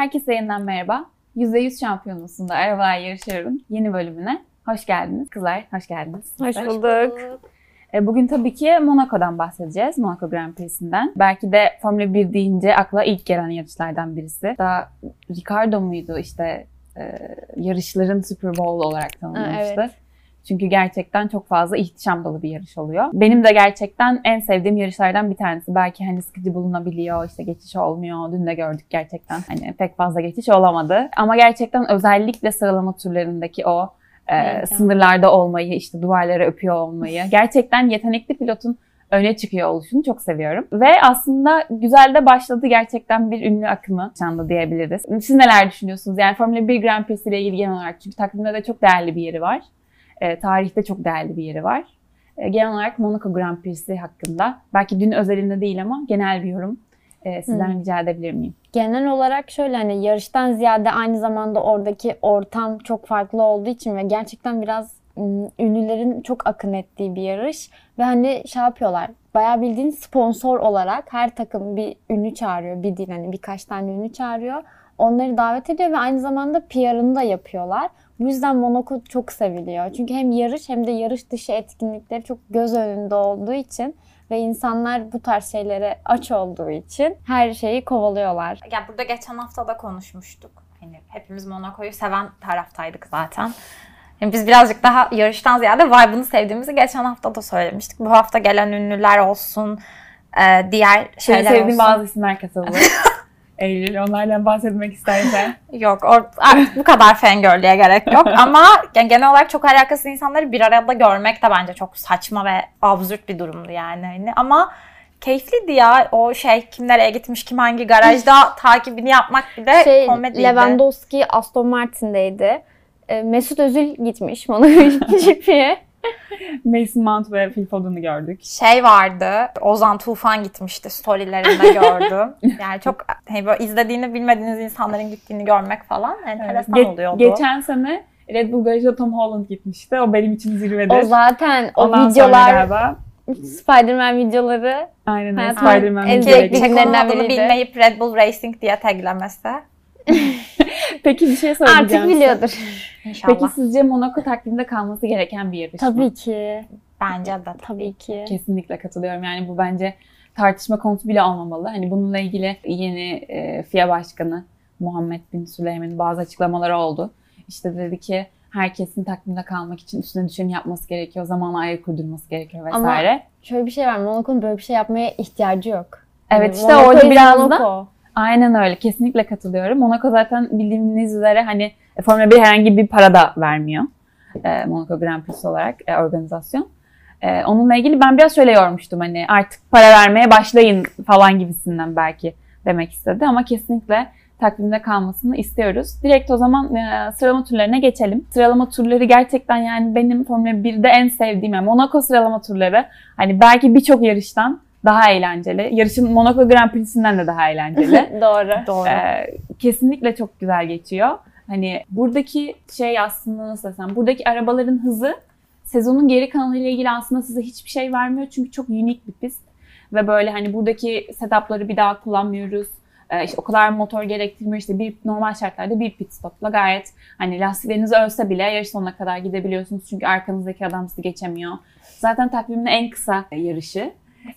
Herkese yeniden merhaba. %100 şampiyonasında arabalar yarışıyorum yeni bölümüne hoş geldiniz. Kızlar hoş geldiniz. Hoş bulduk. E, Bugün tabii ki Monaco'dan bahsedeceğiz. Monaco Grand Prix'sinden. Belki de Formula 1 deyince akla ilk gelen yarışlardan birisi. Daha Ricardo muydu işte e, yarışların Super Bowl olarak tanımlamıştı. evet. Çünkü gerçekten çok fazla ihtişam dolu bir yarış oluyor. Benim de gerçekten en sevdiğim yarışlardan bir tanesi. Belki hani sıkıcı bulunabiliyor, işte geçiş olmuyor. Dün de gördük gerçekten. Hani pek fazla geçiş olamadı. Ama gerçekten özellikle sıralama turlarındaki o e, Evet. sınırlarda olmayı, işte duvarları öpüyor olmayı. Gerçekten yetenekli pilotun öne çıkıyor oluşunu çok seviyorum. Ve aslında güzel de başladı gerçekten bir ünlü akımı yaşandı diyebiliriz. Siz neler düşünüyorsunuz? Yani Formula 1 Grand Prix ile ilgili genel olarak çünkü takvimde de çok değerli bir yeri var. E, tarihte çok değerli bir yeri var. E, genel olarak Monaco Grand Prix'si hakkında belki dün özelinde değil ama genel bir yorum e, sizden rica edebilir miyim? Genel olarak şöyle hani yarıştan ziyade aynı zamanda oradaki ortam çok farklı olduğu için ve gerçekten biraz ım, ünlülerin çok akın ettiği bir yarış ve hani şey yapıyorlar. Bayağı bildiğin sponsor olarak her takım bir ünlü çağırıyor. Bir değil hani birkaç tane ünlü çağırıyor. Onları davet ediyor ve aynı zamanda PR'ını da yapıyorlar. Bu yüzden Monaco çok seviliyor. Çünkü hem yarış hem de yarış dışı etkinlikleri çok göz önünde olduğu için ve insanlar bu tarz şeylere aç olduğu için her şeyi kovalıyorlar. Ya burada geçen hafta da konuşmuştuk. Hani hepimiz Monaco'yu seven taraftaydık zaten. Yani biz birazcık daha yarıştan ziyade vibe'ını sevdiğimizi geçen hafta da söylemiştik. Bu hafta gelen ünlüler olsun, e, diğer şeyler sevdiğin olsun. bazı isimler katıldı. Eylül onlardan bahsetmek istersen. Yok or- artık bu kadar fangirl'liğe gerek yok ama yani genel olarak çok alakasız insanları bir arada görmek de bence çok saçma ve absürt bir durumdu yani. Hani ama keyifliydi ya o şey kim nereye gitmiş kim hangi garajda takibini yapmak bile Şey, komediydi. Lewandowski Aston Martin'deydi. E, Mesut Özil gitmiş Monaco GP'ye. Mason Mount ve Phil Foden'ı gördük. şey vardı. Ozan Tufan gitmişti storylerinde gördüm. Yani çok hani böyle izlediğini bilmediğiniz insanların gittiğini görmek falan enteresan Ge- oluyordu. Geçen sene Red Bull garajda Tom Holland gitmişti. O benim için zirvedir. O zaten o Ondan sonra videolar, galiba Spider-Man videoları aynen öyle Spider-Man videoları zevkli gibi. Çek onun filmlerinden adını biriydi. bilmeyip Red Bull Racing diye taglemesi. Peki bir şey söyleyeceğim. artık biliyordur. İnşallah. Peki sizce Monaco takvimde kalması gereken bir yarış mı? Tabii ki. Bence de. Tabii ki. Kesinlikle katılıyorum. Yani bu bence tartışma konusu bile olmamalı. Hani bununla ilgili yeni e, FIA Başkanı Muhammed Bin Süleyman'ın bazı açıklamaları oldu. İşte dedi ki herkesin takvimde kalmak için üstüne düşeni yapması gerekiyor. Zamanla ayak uydurması gerekiyor Ama vesaire. Şöyle bir şey var. Monaco'nun böyle bir şey yapmaya ihtiyacı yok. Evet, Yani işte Monaco orada biraz da- Monaco. Aynen öyle. Kesinlikle katılıyorum. Monaco zaten bildiğiniz üzere hani e, Formula 1 herhangi bir para da vermiyor. E, Monaco Grand Prix olarak e, organizasyon. Onunla ilgili ben biraz şöyle yormuştum hani artık para vermeye başlayın falan gibisinden belki demek istedi ama kesinlikle takvimde kalmasını istiyoruz. Direkt o zaman sıralama turlarına geçelim. Sıralama turları gerçekten yani benim Formula 1'de en sevdiğim yani Monaco sıralama turları hani belki birçok yarıştan daha eğlenceli. Yarışın Monaco Grand Prix'sinden de daha eğlenceli. Doğru. Doğru. Ee, kesinlikle çok güzel geçiyor. Hani buradaki şey aslında nasıl desem, buradaki arabaların hızı sezonun geri kalanıyla ilgili aslında size hiçbir şey vermiyor. Çünkü çok unik bir pist. Ve böyle hani buradaki setupları bir daha kullanmıyoruz. Ee, işte o kadar motor gerektirmiyor. İşte bir normal şartlarda bir pit stopla gayet hani lastikleriniz ölse bile yarış sonuna kadar gidebiliyorsunuz. Çünkü arkanızdaki adam sizi geçemiyor. Zaten takvimin en kısa yarışı.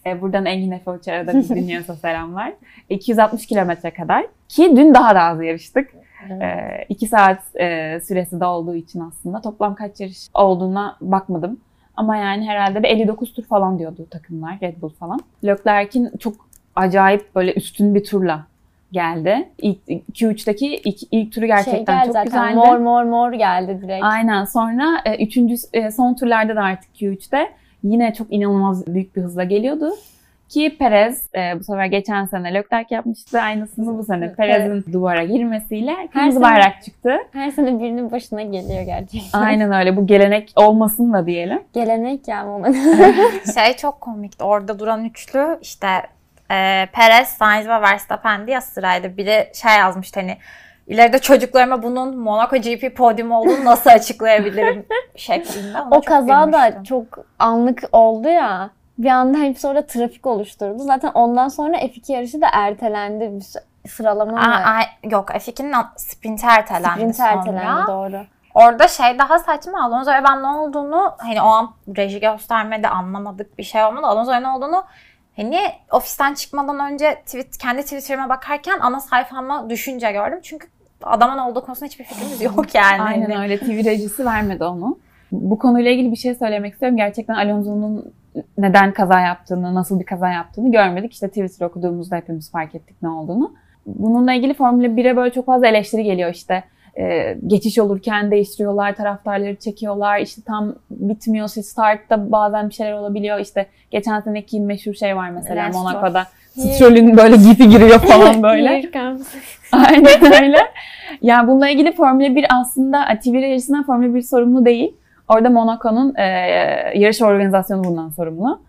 Ee, buradan Engin Efe Uçar'a da bizi dinliyorsa selamlar. 260 kilometre kadar. Ki dün daha da az yarıştık. 2 saat e, süresi de olduğu için aslında toplam kaç yarış olduğuna bakmadım. Ama yani herhalde bir 59 tur falan diyordu takımlar, Red Bull falan. Leclerc'in çok acayip böyle üstün bir turla geldi. İlk, Q3'teki ilk, ilk turu gerçekten şey çok zaten. güzeldi. Mor mor mor geldi direkt. Aynen. Sonra e, üçüncü e, son turlarda da artık Q3'te yine çok inanılmaz büyük bir hızla geliyordu. Ki Perez e, bu sefer geçen sene Leclerc yapmıştı. Aynısını bu sene Evet. Perez'in duvara girmesiyle kırmızı sene- bayrak çıktı. Her sene birinin başına geliyor gerçekten. Aynen öyle. Bu gelenek olmasın da diyelim. Gelenek ya Monaco. şey çok komikti. Orada duran üçlü işte e, Perez, Sainz ve Verstappen diye sıraydı. Biri şey yazmıştı hani ileride çocuklarıma bunun Monaco GP podyumu olduğunu nasıl açıklayabilirim şeklinde. Ona o kaza da çok anlık oldu ya. Bir anda hepsi orada trafik oluşturdu. Zaten ondan sonra F2 yarışı da ertelendi. Biz sıralama Aa, mı? ay, yok F2'nin sprinti ertelendi Sprint sonra. ertelendi doğru. Orada şey daha saçma. Alonso'ya ben ne olduğunu hani o an reji göstermedi anlamadık bir şey olmadı. Alonso'ya ne olduğunu hani ofisten çıkmadan önce tweet, kendi Twitter'ıma bakarken ana sayfama düşünce gördüm. Çünkü adamın olduğu konusunda hiçbir fikrimiz yok yani. Aynen öyle. TV rejisi vermedi onu. Bu konuyla ilgili bir şey söylemek istiyorum. Gerçekten Alonso'nun neden kaza yaptığını, nasıl bir kaza yaptığını görmedik. İşte Twitter okuduğumuzda hepimiz fark ettik ne olduğunu. Bununla ilgili Formula 1'e böyle çok fazla eleştiri geliyor işte. Ee, geçiş olurken değiştiriyorlar, taraftarları çekiyorlar. İşte tam bitmiyor. Startta bazen bir şeyler olabiliyor. İşte geçen seneki meşhur şey var mesela. Monaco'da. Stroll'ün böyle gifi giriyor falan böyle. Aynen öyle. Yani bununla ilgili Formula 1 aslında TV rejisinden Formula 1 sorumlu değil. Orada Monaco'nun e, yarış organizasyonu bundan sorumlu.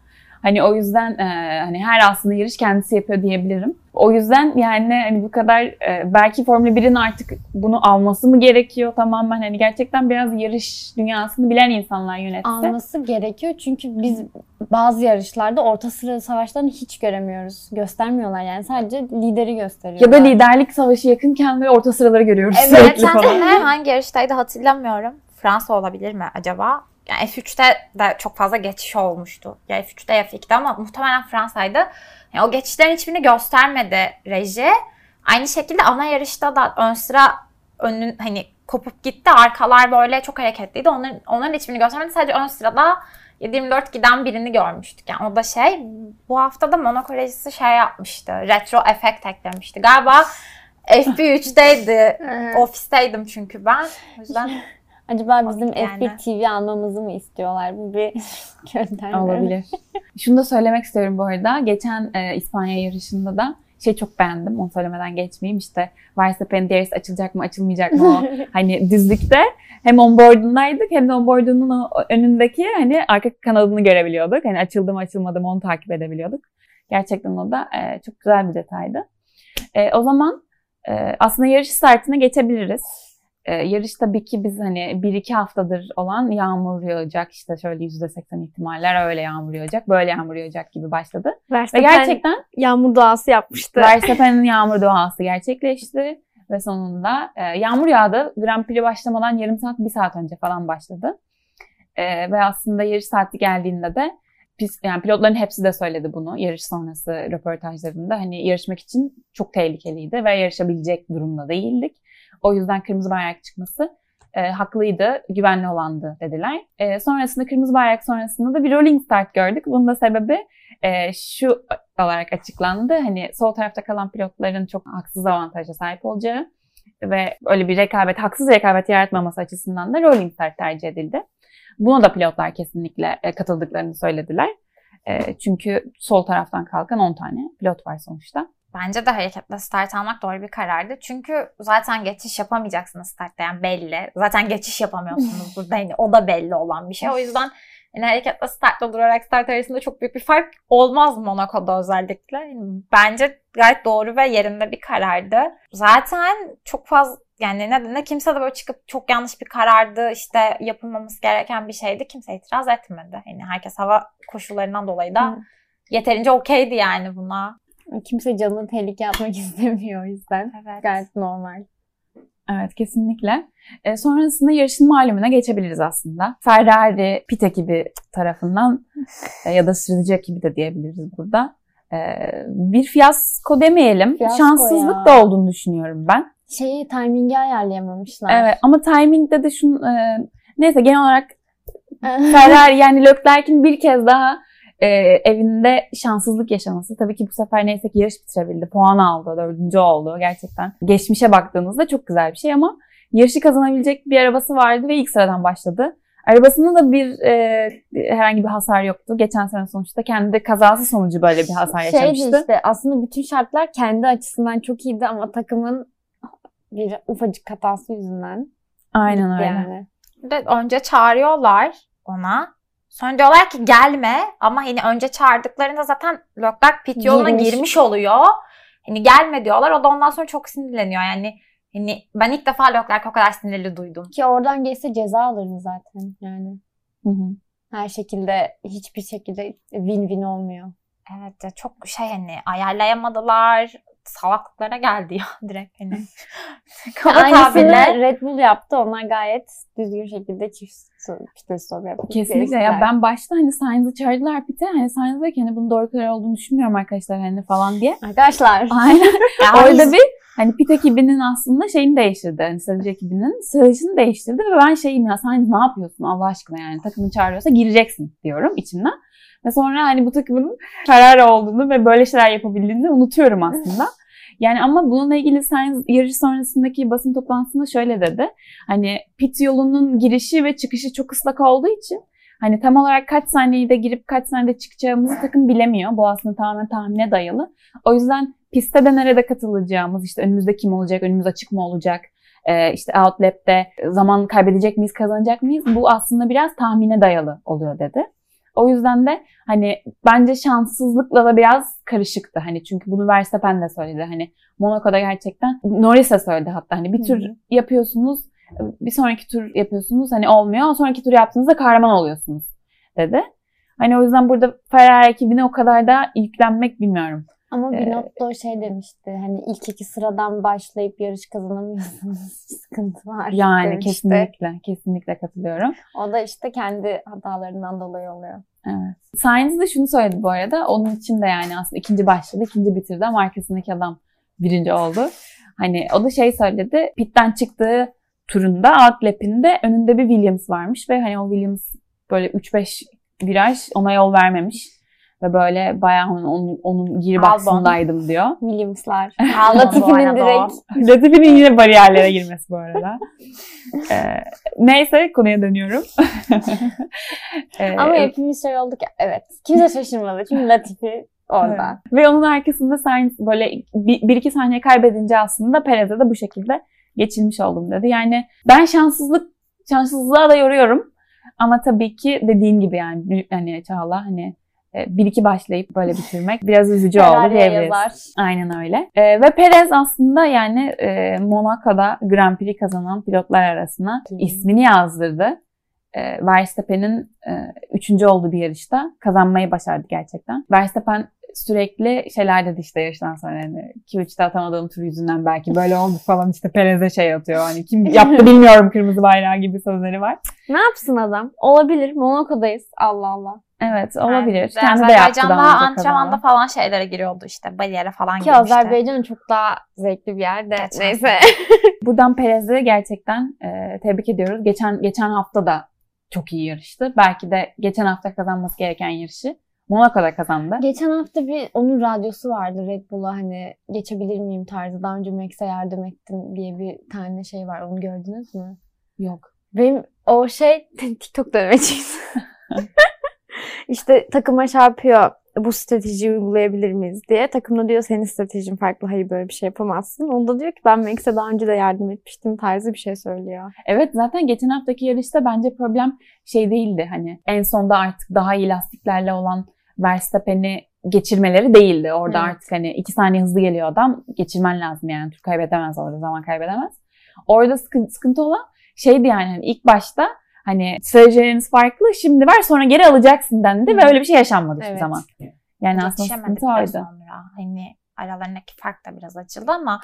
Hani o yüzden e, hani her aslında yarış kendisi yapıyor diyebilirim. O yüzden yani hani bu kadar e, belki Formula 1'in artık bunu alması mı gerekiyor tamamen hani gerçekten biraz yarış dünyasını bilen insanlar yönetse. Alması gerekiyor çünkü biz bazı yarışlarda orta sıra savaşlarını hiç göremiyoruz. Göstermiyorlar yani sadece lideri Ya gösteriyorlar. da liderlik savaşı yakınken böyle orta sıraları görüyoruz Evet, sürekli falan. sene hangi yarıştaydı hatırlamıyorum. Fransa olabilir mi acaba? Yani F3'te de çok fazla geçiş olmuştu. Ya F3'te ya F2'de ama muhtemelen Fransa'ydı. Yani o geçişlerin hiçbirini göstermedi reji. Aynı şekilde ana yarışta da ön sıra önün hani kopup gitti. Arkalar böyle çok hareketliydi. Onların, onların hiçbirini göstermedi. Sadece ön sırada 7-24 giden birini görmüştük. Yani o da şey bu hafta da Monaco rejisi şey yapmıştı. Retro efekt eklemişti. Galiba FP3'teydi. Evet. Ofisteydim çünkü ben. O yüzden Acaba bizim Yani. F1 TV almamızı mı istiyorlar? Bu bir gönderme. Olabilir. Şunu da söylemek istiyorum bu arada. Geçen e, İspanya yarışında da şey çok beğendim. Onu söylemeden geçmeyeyim. İşte Verstappen'in DRS açılacak mı açılmayacak mı o hani düzlükte hem onboard'undaydık hem de onboard'unun o önündeki hani arka kanadını görebiliyorduk. Hani açıldı mı açılmadı mı onu takip edebiliyorduk. Gerçekten o da e, çok güzel bir detaydı. E, o zaman e, aslında yarış startına geçebiliriz. E, yarış tabii ki biz hani 1-2 haftadır olan yağmur yağacak işte şöyle %80 ihtimaller öyle yağmur yağacak böyle yağmur yağacak gibi başladı. Ve Verstappen gerçekten yağmur doğası yapmıştı. Verstappen'in yağmur doğası gerçekleşti ve sonunda e, yağmur yağdı. Grand Prix başlamadan yarım saat, bir saat önce falan başladı. E, ve aslında yarış saati geldiğinde de pis, yani pilotların hepsi de söyledi bunu yarış sonrası röportajlarında. Hani yarışmak için çok tehlikeliydi ve yarışabilecek durumda değildik. O yüzden kırmızı bayrak çıkması e, haklıydı, güvenli olandı dediler. E, sonrasında kırmızı bayrak sonrasında da bir rolling start gördük. Bunun da sebebi e, şu olarak açıklandı. Hani sol tarafta kalan pilotların çok haksız avantaja sahip olacağı ve öyle bir rekabet, haksız rekabet yaratmaması açısından da rolling start tercih edildi. Buna da pilotlar kesinlikle e, katıldıklarını söylediler. E, çünkü sol taraftan kalkan 10 tane pilot var sonuçta. Bence de hareketle start almak doğru bir karardı. Çünkü zaten geçiş yapamayacaksınız startta yani belli. Zaten geçiş yapamıyorsunuz burada. Yani o da belli olan bir şey. O yüzden yani hareketle startla durarak start arasında çok büyük bir fark olmaz Monaco'da özellikle. Yani bence gayet doğru ve yerinde bir karardı. Zaten çok fazla yani ne, ne kimse de böyle çıkıp çok yanlış bir karardı işte yapılmaması gereken bir şeydi. Kimse itiraz etmedi. Yani herkes hava koşullarından dolayı da Hı. yeterince okeydi yani buna. Kimse canını tehlikeye atmak istemiyor o yüzden. Evet. Gayet normal. Evet kesinlikle. E, sonrasında yarışın malumuna geçebiliriz aslında. Ferrari pit ekibi tarafından e, ya da sürücü ekibi de diyebiliriz burada. E, bir fiyasko demeyelim. Fiyasko Şanssızlık ya. da olduğunu düşünüyorum ben. Şeyi timingi ayarlayamamışlar. Evet ama timingde de şunu e, neyse genel olarak Ferrari yani Leclerc'in bir kez daha e, evinde şanssızlık yaşaması. Tabii ki bu sefer neyse ki yarış bitirebildi. Puan aldı. Dördüncü oldu. Gerçekten geçmişe baktığınızda çok güzel bir şey ama yarışı kazanabilecek bir arabası vardı ve ilk sıradan başladı. Arabasında da bir e, herhangi bir hasar yoktu. Geçen sene sonuçta kendi de kazası sonucu böyle bir hasar Şeydi yaşamıştı. işte aslında bütün şartlar kendi açısından çok iyiydi ama takımın bir ufacık hatası yüzünden. Aynen öyle. Yani. De önce çağırıyorlar ona. Sonra diyorlar ki gelme ama hani önce çağırdıklarında zaten Leclerc pit yoluna Girmiş. girmiş oluyor. Hani gelme diyorlar. O da ondan sonra çok sinirleniyor. Yani hani ben ilk defa Leclerc o kadar sinirli duydum. Ki oradan geçse ceza alırdı zaten yani. Hı hı. Her şekilde hiçbir şekilde win-win olmuyor. Evet ya çok şey hani ayarlayamadılar. salaklıklara geldi ya direkt hani. Kaba Aynısını. Red Bull yaptı. Onlar gayet düzgün şekilde çift pit stop yaptı. Kesinlikle ya ben başta hani Sainz'ı çağırdılar pite hani Sainz dedi ki hani bunun doğru karar olduğunu düşünmüyorum arkadaşlar hani falan diye. Arkadaşlar Aynen. Orada bir hani pit ekibinin aslında şeyini değiştirdi. Hani strateji ekibinin stratejisini değiştirdi ve ben şeyim ya Sainz ne yapıyorsun Allah aşkına yani takımın çağırıyorsa gireceksin diyorum içimden. Ve sonra hani bu takımın kararı olduğunu ve böyle şeyler yapabildiğini unutuyorum aslında. Yani ama bununla ilgili Sainz yarış sonrasındaki basın toplantısında şöyle dedi. Hani pit yolunun girişi ve çıkışı çok ıslak olduğu için hani tam olarak kaç saniyede girip kaç saniyede çıkacağımızı takım bilemiyor. Bu aslında tamamen tahmine dayalı. O yüzden pistte de nerede katılacağımız, işte önümüzde kim olacak, önümüz açık mı olacak, e, işte outlap'te zaman kaybedecek miyiz, kazanacak mıyız? Bu aslında biraz tahmine dayalı oluyor dedi. O yüzden de hani bence şanssızlıkla da biraz karışıktı. Hani çünkü bunu Verstappen de söyledi. Hani Monaco'da gerçekten Norris'e söyledi hatta hani bir hı. yapıyorsunuz, bir sonraki tur yapıyorsunuz hani olmuyor. Sonraki tur yaptığınızda kahraman oluyorsunuz dedi. Hani o yüzden burada Ferrari ekibine o kadar da yüklenmek bilmiyorum. Ama Ee, Binotto şey demişti. Hani ilk iki sıradan başlayıp yarış kazanamıyorsanız sıkıntı var Yani demişti. kesinlikle, kesinlikle katılıyorum. O da işte kendi hatalarından dolayı oluyor. Evet. Sainz de şunu söyledi bu arada. Onun için de yani aslında ikinci başladı, ikinci bitirdi ama arkasındaki adam birinci oldu. Hani o da şey söyledi. Pitten çıktığı turunda, out lap'inde önünde bir Williams varmış ve hani o Williams böyle 3-5 viraj ona yol vermemiş. Ve böyle bayağı onun, onun, gearbox'undaydım diyor. Williams'lar. O. direkt Latifi'nin yine bariyerlere girmesi bu arada. Ee, neyse konuya dönüyorum. Ee, Ama hepimiz şey olduk evet. Kimse şaşırmadı çünkü Latifi orada. Evet. Ve onun arkasında Sainz böyle bir, bir iki saniye kaybedince aslında Perez'e de bu şekilde geçilmiş oldum dedi. Yani ben şanssızlık şanssızlığa da yoruyorum. Ama tabii ki dediğin gibi yani hani Çağla hani bir iki başlayıp böyle bitirmek biraz üzücü oldu diyebiliriz. Aynen öyle. E, ve Perez aslında yani e, Monaco'da Grand Prix kazanan pilotlar arasına Hı. ismini yazdırdı. E, Verstappen'in e, üçüncü olduğu bir yarışta kazanmayı başardı gerçekten. Verstappen sürekli şeyler dedi işte yarıştan sonra hani Q3'te atamadığım tur yüzünden belki böyle oldu falan işte Perez'e şey atıyor. Hani kim yaptı bilmiyorum kırmızı bayrağı gibi sözleri var. Ne yapsın adam? Olabilir. Monaco'dayız. Allah Allah. Evet olabilir. Yani Kendi de yaptı daha antrenmanda falan şeylere giriyordu işte. Bariyere falan Ki girmişti. Azerbaycan çok daha zevkli bir yerde. Geçen Neyse. Buradan Perez'i gerçekten e, tebrik ediyoruz. Geçen geçen hafta da çok iyi yarıştı. Belki de geçen hafta kazanması gereken yarışı Monaco'da kazandı. Geçen hafta bir onun radyosu vardı Red Bull'a hani geçebilir miyim tarzı. Daha önce Max'e yardım ettim diye bir tane şey var. Onu gördünüz mü? Yok. Benim o şey TikTok dövmeciyiz. işte takıma şey yapıyor. Bu stratejiyi uygulayabilir miyiz diye. Takım da diyor senin stratejin farklı. Hayır böyle bir şey yapamazsın. Onda diyor ki ben Max'e daha önce de yardım etmiştim tarzı bir şey söylüyor. Evet zaten geçen haftaki yarışta bence problem şey değildi. Hani en sonda artık daha iyi lastiklerle olan Verstappen'i geçirmeleri değildi. Orada Evet. artık hani iki saniye hızlı geliyor adam. Geçirmen lazım yani. Tur kaybedemez orada. Zaman kaybedemez. Orada sıkıntı, sıkıntı olan şeydi yani hani ilk başta hani stratejileriniz farklı şimdi var sonra geri alacaksın dendi ve Hı. öyle bir şey yaşanmadı hiçbir Evet. zaman. Yani aslında sıkıntı oydu. sonra. Hani aralarındaki fark da biraz açıldı ama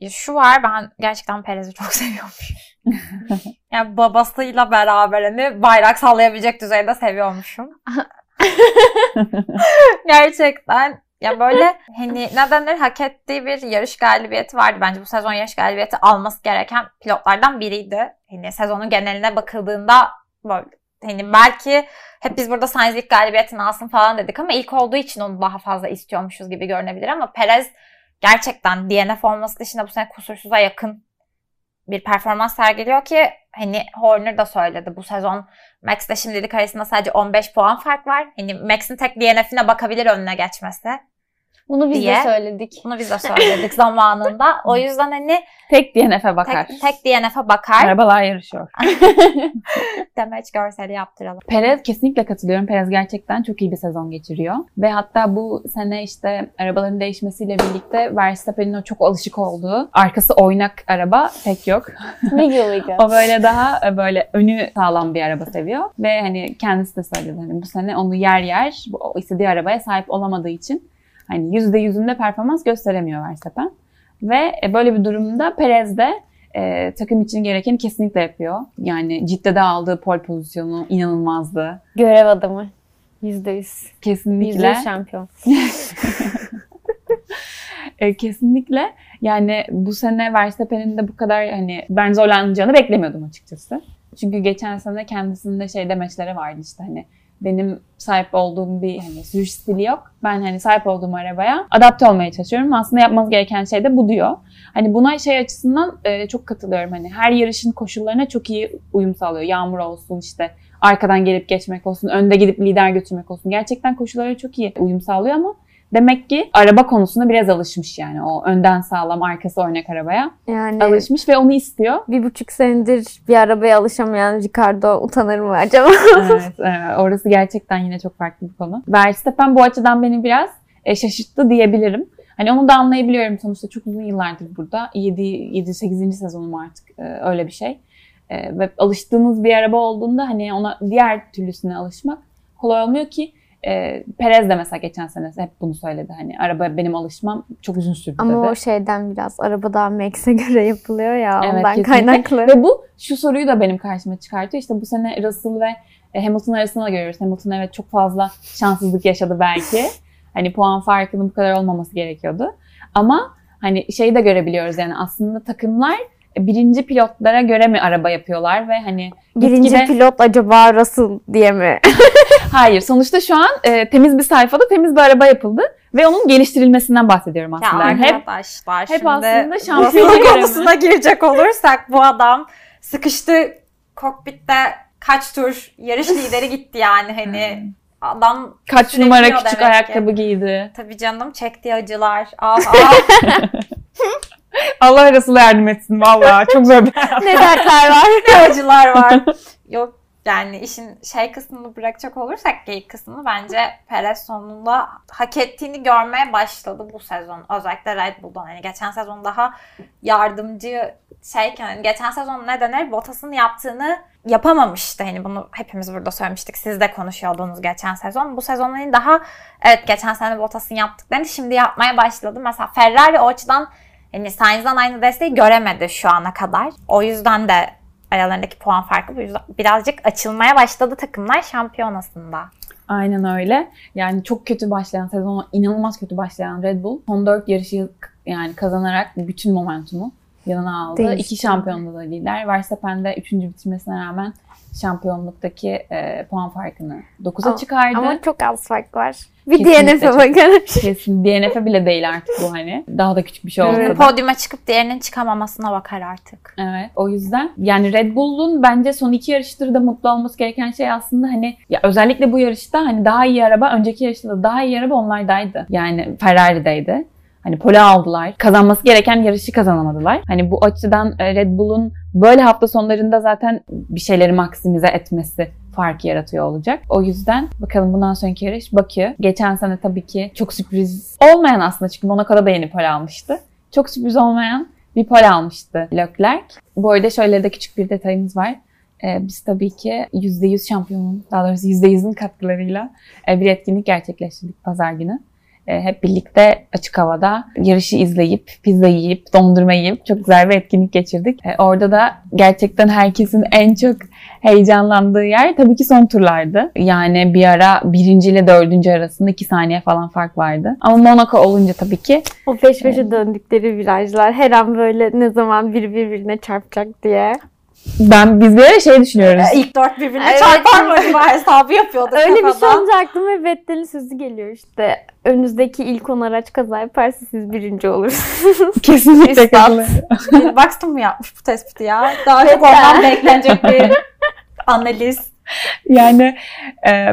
ya şu var ben gerçekten Perez'i çok seviyormuşum. yani babasıyla beraber hani bayrak sallayabilecek düzeyde seviyormuşum. gerçekten ya böyle hani ne denir hak ettiği bir yarış galibiyeti vardı. Bence bu sezon yarış galibiyeti alması gereken pilotlardan biriydi. Hani sezonun geneline bakıldığında böyle hani belki hep biz burada Sainz ilk galibiyetini alsın falan dedik ama ilk olduğu için onu daha fazla istiyormuşuz gibi görünebilir ama Perez gerçekten DNF olması dışında bu sene kusursuza yakın bir performans sergiliyor ki hani Horner da söyledi bu sezon Max'le şimdilik arasında sadece 15 puan fark var. Hani Max'in tek DNF'ine bakabilir önüne geçmesi. Bunu biz Diye. de söyledik. Bunu biz de söyledik zamanında. O yüzden hani Tek DNF'e bakar. tek, tek DNF'e bakar. Arabalar yarışıyor. Demeç görseli yaptıralım. Perez kesinlikle katılıyorum. Perez gerçekten çok iyi bir sezon geçiriyor. Ve hatta bu sene işte arabaların değişmesiyle birlikte Verstappen'in o çok alışık olduğu arkası oynak araba pek yok. O böyle daha böyle önü sağlam bir araba seviyor. Ve hani kendisi de söyledi hani bu sene onu yer yer bu- istediği arabaya sahip olamadığı için Hani yüzde yüzünde performans gösteremiyor Verstappen. Ve e, böyle bir durumda Perez de e, takım için gerekeni kesinlikle yapıyor. Yani Cidde'de aldığı pol pozisyonu inanılmazdı. Görev adamı. Yüzde yüz. Kesinlikle. Yüzde yüz şampiyon. E, kesinlikle. Yani bu sene Verstappen'in de bu kadar hani ben zorlanacağını beklemiyordum açıkçası. Çünkü geçen sene kendisinde şey demeçleri vardı işte hani benim sahip olduğum bir hani sürüş stili yok. Ben hani sahip olduğum arabaya adapte olmaya çalışıyorum. Aslında yapmanız gereken şey de bu diyor. Hani buna şey açısından e, çok katılıyorum. Hani her yarışın koşullarına çok iyi uyum sağlıyor. Yağmur olsun işte arkadan gelip geçmek olsun, önde gidip lider götürmek olsun. Gerçekten koşullara çok iyi uyum sağlıyor ama demek ki araba konusunda biraz alışmış yani. O önden sağlam, arkası örnek arabaya Yani alışmış ve onu istiyor. bir buçuk senedir bir arabaya alışamayan Ricardo utanır mı acaba? evet, evet, orası gerçekten yine çok farklı bir konu. Verstappen bu açıdan beni biraz e, şaşırttı diyebilirim. Hani onu da anlayabiliyorum sonuçta çok uzun yıllardır burada. 7 7 8. sezonum artık e, öyle bir şey. E, ve alıştığınız bir araba olduğunda hani ona diğer türlüsüne alışmak kolay olmuyor ki e, Perez de mesela geçen sene hep bunu söyledi. Hani araba benim alışmam çok uzun sürdü Ama dedi. o şeyden biraz araba daha Max'e göre yapılıyor ya Evet, ondan kesinlikle. kaynaklı. Ve bu şu soruyu da benim karşıma çıkartıyor. İşte bu sene Russell ve e, Hamilton arasında da görüyoruz. Hamilton evet çok fazla şanssızlık yaşadı belki. Hani puan farkının bu kadar olmaması gerekiyordu. Ama hani şeyi de görebiliyoruz yani aslında takımlar birinci pilotlara göre mi araba yapıyorlar ve hani Birinci gitgide- pilot acaba Russell diye mi? hayır sonuçta şu an e, temiz bir sayfada temiz bir araba yapıldı ve onun geliştirilmesinden bahsediyorum Ya aslında. Yani hep arkadaşlar hep şimdi aslında mi? konusuna girecek olursak bu adam sıkıştı kokpitte kaç tur yarış lideri gitti yani hani adam kaç numara küçük ki. ayakkabı giydi. Tabii canım çektiği acılar. Ah ah. Allah Resulü yardım etsin vallahi çok zor bir ne dertler var? ne acılar var. Yok yani işin şey kısmını bırakacak olursak geyik kısmını bence Perez sonunda hak ettiğini görmeye başladı bu sezon. Özellikle Red Bull'dan. Hani geçen sezon daha yardımcı şeyken hani geçen sezon ne denir? Bottas'ın yaptığını yapamamıştı. Hani bunu hepimiz burada söylemiştik. Siz de konuşuyordunuz geçen sezon. Bu sezon hani daha evet geçen sene Bottas'ın yaptıklarını şimdi yapmaya başladı. Mesela Ferrari o açıdan hani Sainz'dan aynı desteği göremedi şu ana kadar. O yüzden de aralarındaki puan farkı birazcık açılmaya başladı takımlar şampiyonasında. Aynen öyle. Yani çok kötü başlayan sezon, inanılmaz kötü başlayan Red Bull son 4 yarışı yani kazanarak bütün momentumu yanına aldı. Değişti. İki şampiyonluğu da lider. Verstappen de 3. bitirmesine rağmen şampiyonluktaki e, puan farkını 9'a Ama- çıkardı. Ama çok az fark var. Bir DNF'e bakın. Kesin DNF'e bile değil artık bu hani. Daha da küçük bir şey olsa Evet. Podyuma çıkıp diğerinin çıkamamasına bakar artık. Evet. O yüzden yani Red Bull'un bence son iki yarıştır da mutlu olması gereken şey aslında hani ya özellikle bu yarışta hani daha iyi araba önceki yarışta da daha iyi araba onlardaydı. Yani Ferrari'deydi. Hani pole aldılar. Kazanması gereken yarışı kazanamadılar. Hani bu açıdan e, Red Bull'un böyle hafta sonlarında zaten bir şeyleri maksimize etmesi farkı yaratıyor olacak. O yüzden bakalım bundan sonraki yarış Bakü. Geçen sene tabii ki çok sürpriz olmayan aslında çünkü Monaco'da da yeni pole almıştı. Çok sürpriz olmayan bir pole almıştı Leclerc. Bu arada şöyle de küçük bir detayımız var. Ee, biz tabii ki %100 şampiyonun, daha doğrusu %100'ün katkılarıyla e, bir etkinlik gerçekleştirdik pazar günü. E, hep birlikte açık havada yarışı izleyip, pizza yiyip, dondurma yiyip çok güzel bir etkinlik geçirdik. E, orada da gerçekten herkesin en çok heyecanlandığı yer tabii ki son turlardı. Yani bir ara birinci ile dördüncü arasında iki saniye falan fark vardı. Ama Monaco olunca tabii ki O peş peşe döndükleri virajlar her an böyle ne zaman biri birbirine çarpacak diye. Ben biz böyle şey düşünüyoruz. İlk dört birbirine Evet. çarpar mı acaba hesabı yapıyorduk Öyle bir şey kafadan. olunca aklıma hep Vettel'in sözü geliyor işte. Önünüzdeki ilk on araç kaza yaparsa siz birinci olursunuz. Kesinlikle katılıyorum. Baksın mı yapmış bu tespiti ya? Daha çok ondan beklenecek bir analiz. Yani e,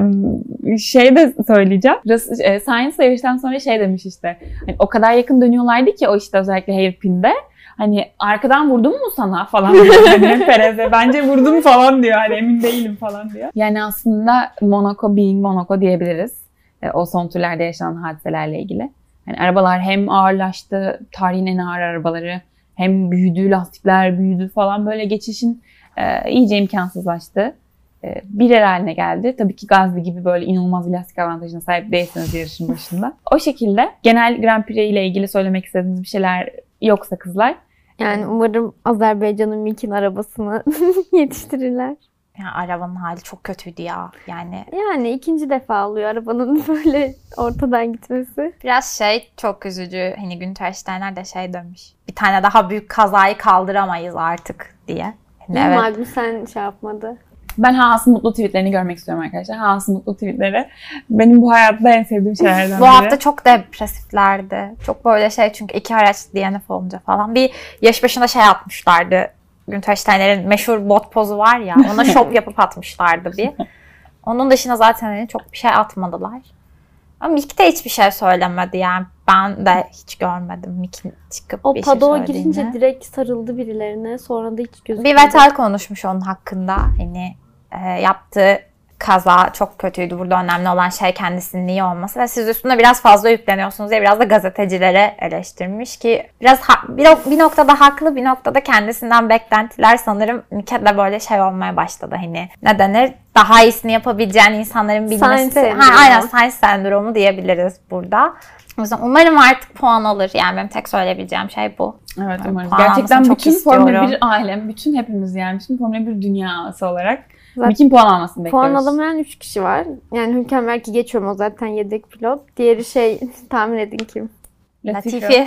şey de söyleyeceğim. Rus- e, Science yarıştan sonra şey demiş işte. Hani o kadar yakın dönüyorlardı ki o işte özellikle hairpin'de. Hani arkadan vurdum mu sana falan diyor. Hani Perez'e bence vurdum falan diyor. Hani emin değilim falan diyor. Yani aslında Monaco being Monaco diyebiliriz. E, o son turlarda yaşanan hadiselerle ilgili. Hani arabalar hem ağırlaştı, tarihin en ağır arabaları hem büyüdü, lastikler büyüdü falan böyle geçişin e, iyice imkansızlaştı. e, birer haline geldi. Tabii ki Gazli gibi böyle inanılmaz bir lastik avantajına sahip değilsiniz yarışın başında. O şekilde genel Grand Prix ile ilgili söylemek istediğiniz bir şeyler yoksa kızlar. Yani umarım Azerbaycan'ın Mik'in arabasını yetiştirirler. Yani arabanın hali çok kötüydü ya. Yani Yani ikinci defa oluyor arabanın böyle ortadan gitmesi. biraz şey çok üzücü. Hani Günter Steiner de şey demiş. Bir tane daha büyük kazayı kaldıramayız artık diye. Hani Niye evet. Magnussen şey yapmadı? Ben Haas'ın mutlu tweetlerini görmek istiyorum arkadaşlar. Haas'ın mutlu tweetleri benim bu hayatta en sevdiğim şeylerden Bu biri. hafta çok depresiflerdi. Çok böyle şey çünkü iki araç DNF olunca falan. Bir yaş başında şey atmışlardı. Günter Steiner'in meşhur bot pozu var ya. Ona şop yapıp atmışlardı bir. Onun dışında zaten hani çok bir şey atmadılar. Ama Mick de hiçbir şey söylemedi yani. Ben de hiç görmedim Mick'in çıkıp O bir şey padoğa söylediğini. girince direkt sarıldı birilerine. Sonra da hiç gözükmedi. Bir Vettel konuşmuş onun hakkında. Hani e, yaptığı kaza çok kötüydü. Burada önemli olan şey kendisinin iyi olması ve siz üstüne biraz fazla yükleniyorsunuz diye biraz da gazetecilere eleştirmiş ki biraz ha- bir, bir noktada haklı bir noktada kendisinden beklentiler sanırım Miket de böyle şey olmaya başladı hani ne denir daha iyisini yapabileceğin insanların bilmesi. Sendromu. Ha, aynen Sainz sendromu diyebiliriz burada. O yüzden umarım artık puan alır. Yani benim tek söyleyebileceğim şey bu. Evet puan Gerçekten bütün Formula istiyorum. 1 alem, bütün hepimiz yani bütün Formula 1 dünyası olarak Zaten Mick'in puan almasını bekliyoruz. Puan alamayan 3 kişi var. Yani Hülkenberg'i geçiyorum o zaten yedek pilot. Diğeri şey tahmin edin kim? Latifi.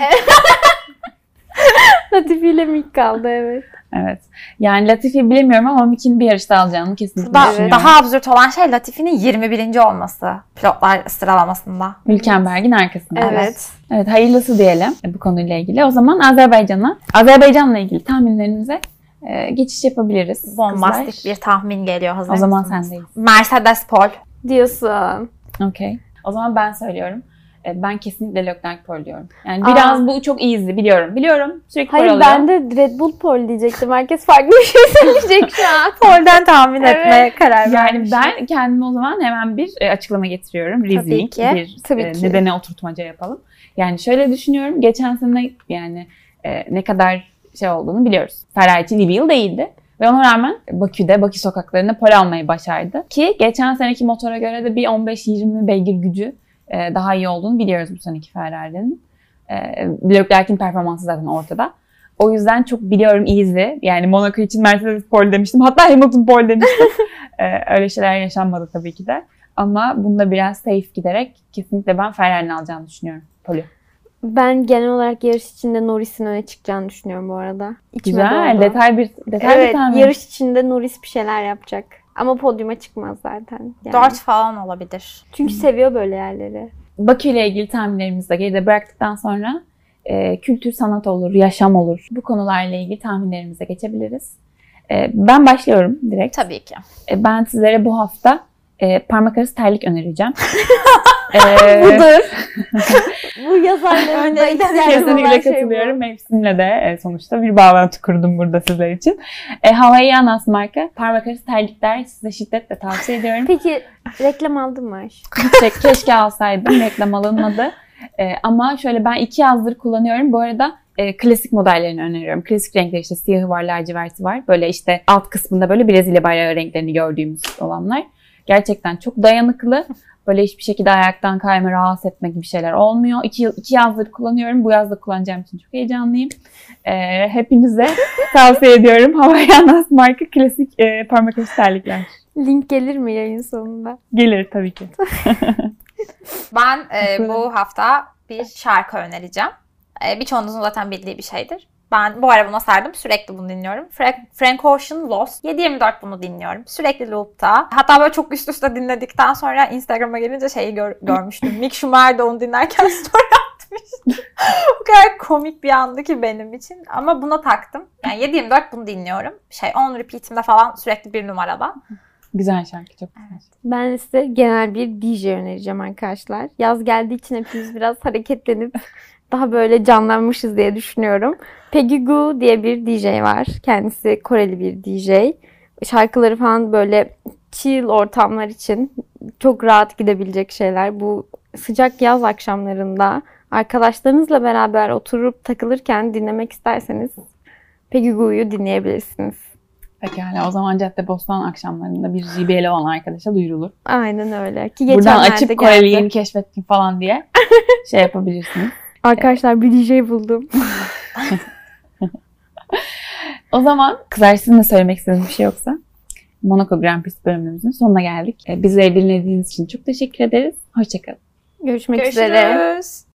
Latifi ile Mick kaldı evet. Evet. Yani Latifi bilemiyorum ama Mick'in bir yarışta alacağını kesinlikle Da- düşünüyorum. Daha absürt olan şey Latifi'nin 21. olması pilotlar sıralamasında. Hülkenberg'in arkasında. Evet. Evet hayırlısı diyelim bu konuyla ilgili. O zaman Azerbaycan'a, Azerbaycan'la ilgili tahminlerimize e, geçiş yapabiliriz. Bombastik kızlar. bir tahmin geliyor. Hazır O zaman mısınız? sendeyiz. Mercedes Pol. Diyorsun. Okey. O zaman ben söylüyorum. E, Ben kesinlikle Leclerc Paul diyorum. Yani Aa. biraz bu çok easy biliyorum. Biliyorum. Sürekli Hayır alıyor. ben de Red Bull pole diyecektim. Herkes farklı bir şey söyleyecek şu an. Pol'den tahmin Evet. etmeye karar Yani vermiş. ben kendime o zaman hemen bir e, açıklama getiriyorum. Reasoning. ki, Bir tabii e, ki. nedene oturtmaca yapalım. Yani şöyle düşünüyorum. Geçen sene yani e, ne kadar şey olduğunu biliyoruz. Ferrari için iyi bir yıl değildi. Ve ona rağmen Bakü'de, Bakü sokaklarında pol almayı başardı. Ki geçen seneki motora göre de bir 15-20 beygir gücü e, daha iyi olduğunu biliyoruz bu seneki Ferrari'nin. E, Leclerc'in performansı zaten ortada. O yüzden çok biliyorum easy. Yani Monaco için Mercedes pole demiştim. Hatta Hamilton pole demiştim. Ee, öyle şeyler yaşanmadı tabii ki de. Ama bunda biraz safe giderek kesinlikle ben Ferrari'nin alacağını düşünüyorum. Poli. Ben genel olarak yarış içinde Norris'in öne çıkacağını düşünüyorum bu arada. İçime Güzel. doğdu. Detay bir detay bir Evet, tahmin. yarış içinde Norris bir şeyler yapacak. Ama podyuma çıkmaz zaten. Yani. Dört falan olabilir. Çünkü seviyor böyle yerleri. Bakü ile ilgili tahminlerimizi de geride bıraktıktan sonra e, kültür, sanat olur, yaşam olur. Bu konularla ilgili tahminlerimize geçebiliriz. E, ben başlıyorum direkt. Tabii ki. E, ben sizlere bu hafta e, parmak arası terlik önereceğim. e, Budur. Bu yazarların da Kesinlikle şey katılıyorum. Hepsinde de e, sonuçta bir bağlantı kurdum burada sizler için. E, Havaianas marka parmak arası terlikler size şiddetle tavsiye ediyorum. Peki reklam aldın mı Ayşe? Hiç keşke alsaydım reklam alınmadı. E, ama şöyle ben iki yazdır kullanıyorum. Bu arada e, klasik modellerini öneriyorum. Klasik renkler işte siyahı var, laciverti var. Böyle işte alt kısmında böyle Brezilya bayrağı renklerini gördüğümüz olanlar. Gerçekten çok dayanıklı. Böyle hiçbir şekilde ayaktan kayma, rahatsız etme gibi şeyler olmuyor. İki, yıl, iki yazdır kullanıyorum. Bu yazda kullanacağım için çok heyecanlıyım. E, hepinize tavsiye ediyorum. Havaianas marka klasik e, parmak arası terlikler. Link gelir mi yayın sonunda? Gelir tabii ki. Ben e, bu hafta bir şarkı önereceğim. E, birçoğunuzun zaten bildiği bir şeydir. Ben bu ara buna sardım. Sürekli bunu dinliyorum. Frank, Frank Ocean Lost. 7-24 bunu dinliyorum. Sürekli loop'ta. Hatta böyle çok üst üste dinledikten sonra Instagram'a gelince şeyi gör- görmüştüm. Mick Schumacher de onu dinlerken story atmış. bu kadar komik bir andı ki benim için. Ama buna taktım. Yani 7-24 bunu dinliyorum. Şey on repeat'imde falan sürekli bir numarada. Güzel şarkı çok güzel. Ben size genel bir DJ önereceğim arkadaşlar. Yaz geldiği için hepimiz biraz hareketlenip daha böyle canlanmışız diye düşünüyorum. Peggy Goo diye bir DJ var. Kendisi Koreli bir DJ. Şarkıları falan böyle chill ortamlar için çok rahat gidebilecek şeyler. Bu sıcak yaz akşamlarında arkadaşlarınızla beraber oturup takılırken dinlemek isterseniz Peggy Goo'yu dinleyebilirsiniz. Pekala o zaman Caddebostan akşamlarında bir JBL olan arkadaşa duyurulur. Aynen öyle. Ki Buradan geçenlerde açıp geldi. Koreli yeni keşfettim falan diye şey yapabilirsiniz. Arkadaşlar bir DJ buldum. O zaman kızlar sizin de söylemek istediğiniz bir şey yoksa Monaco Grand Prix bölümümüzün sonuna geldik. E, Bizleri dinlediğiniz için çok teşekkür ederiz. Hoşçakalın. Görüşmek üzere. Görüşürüz.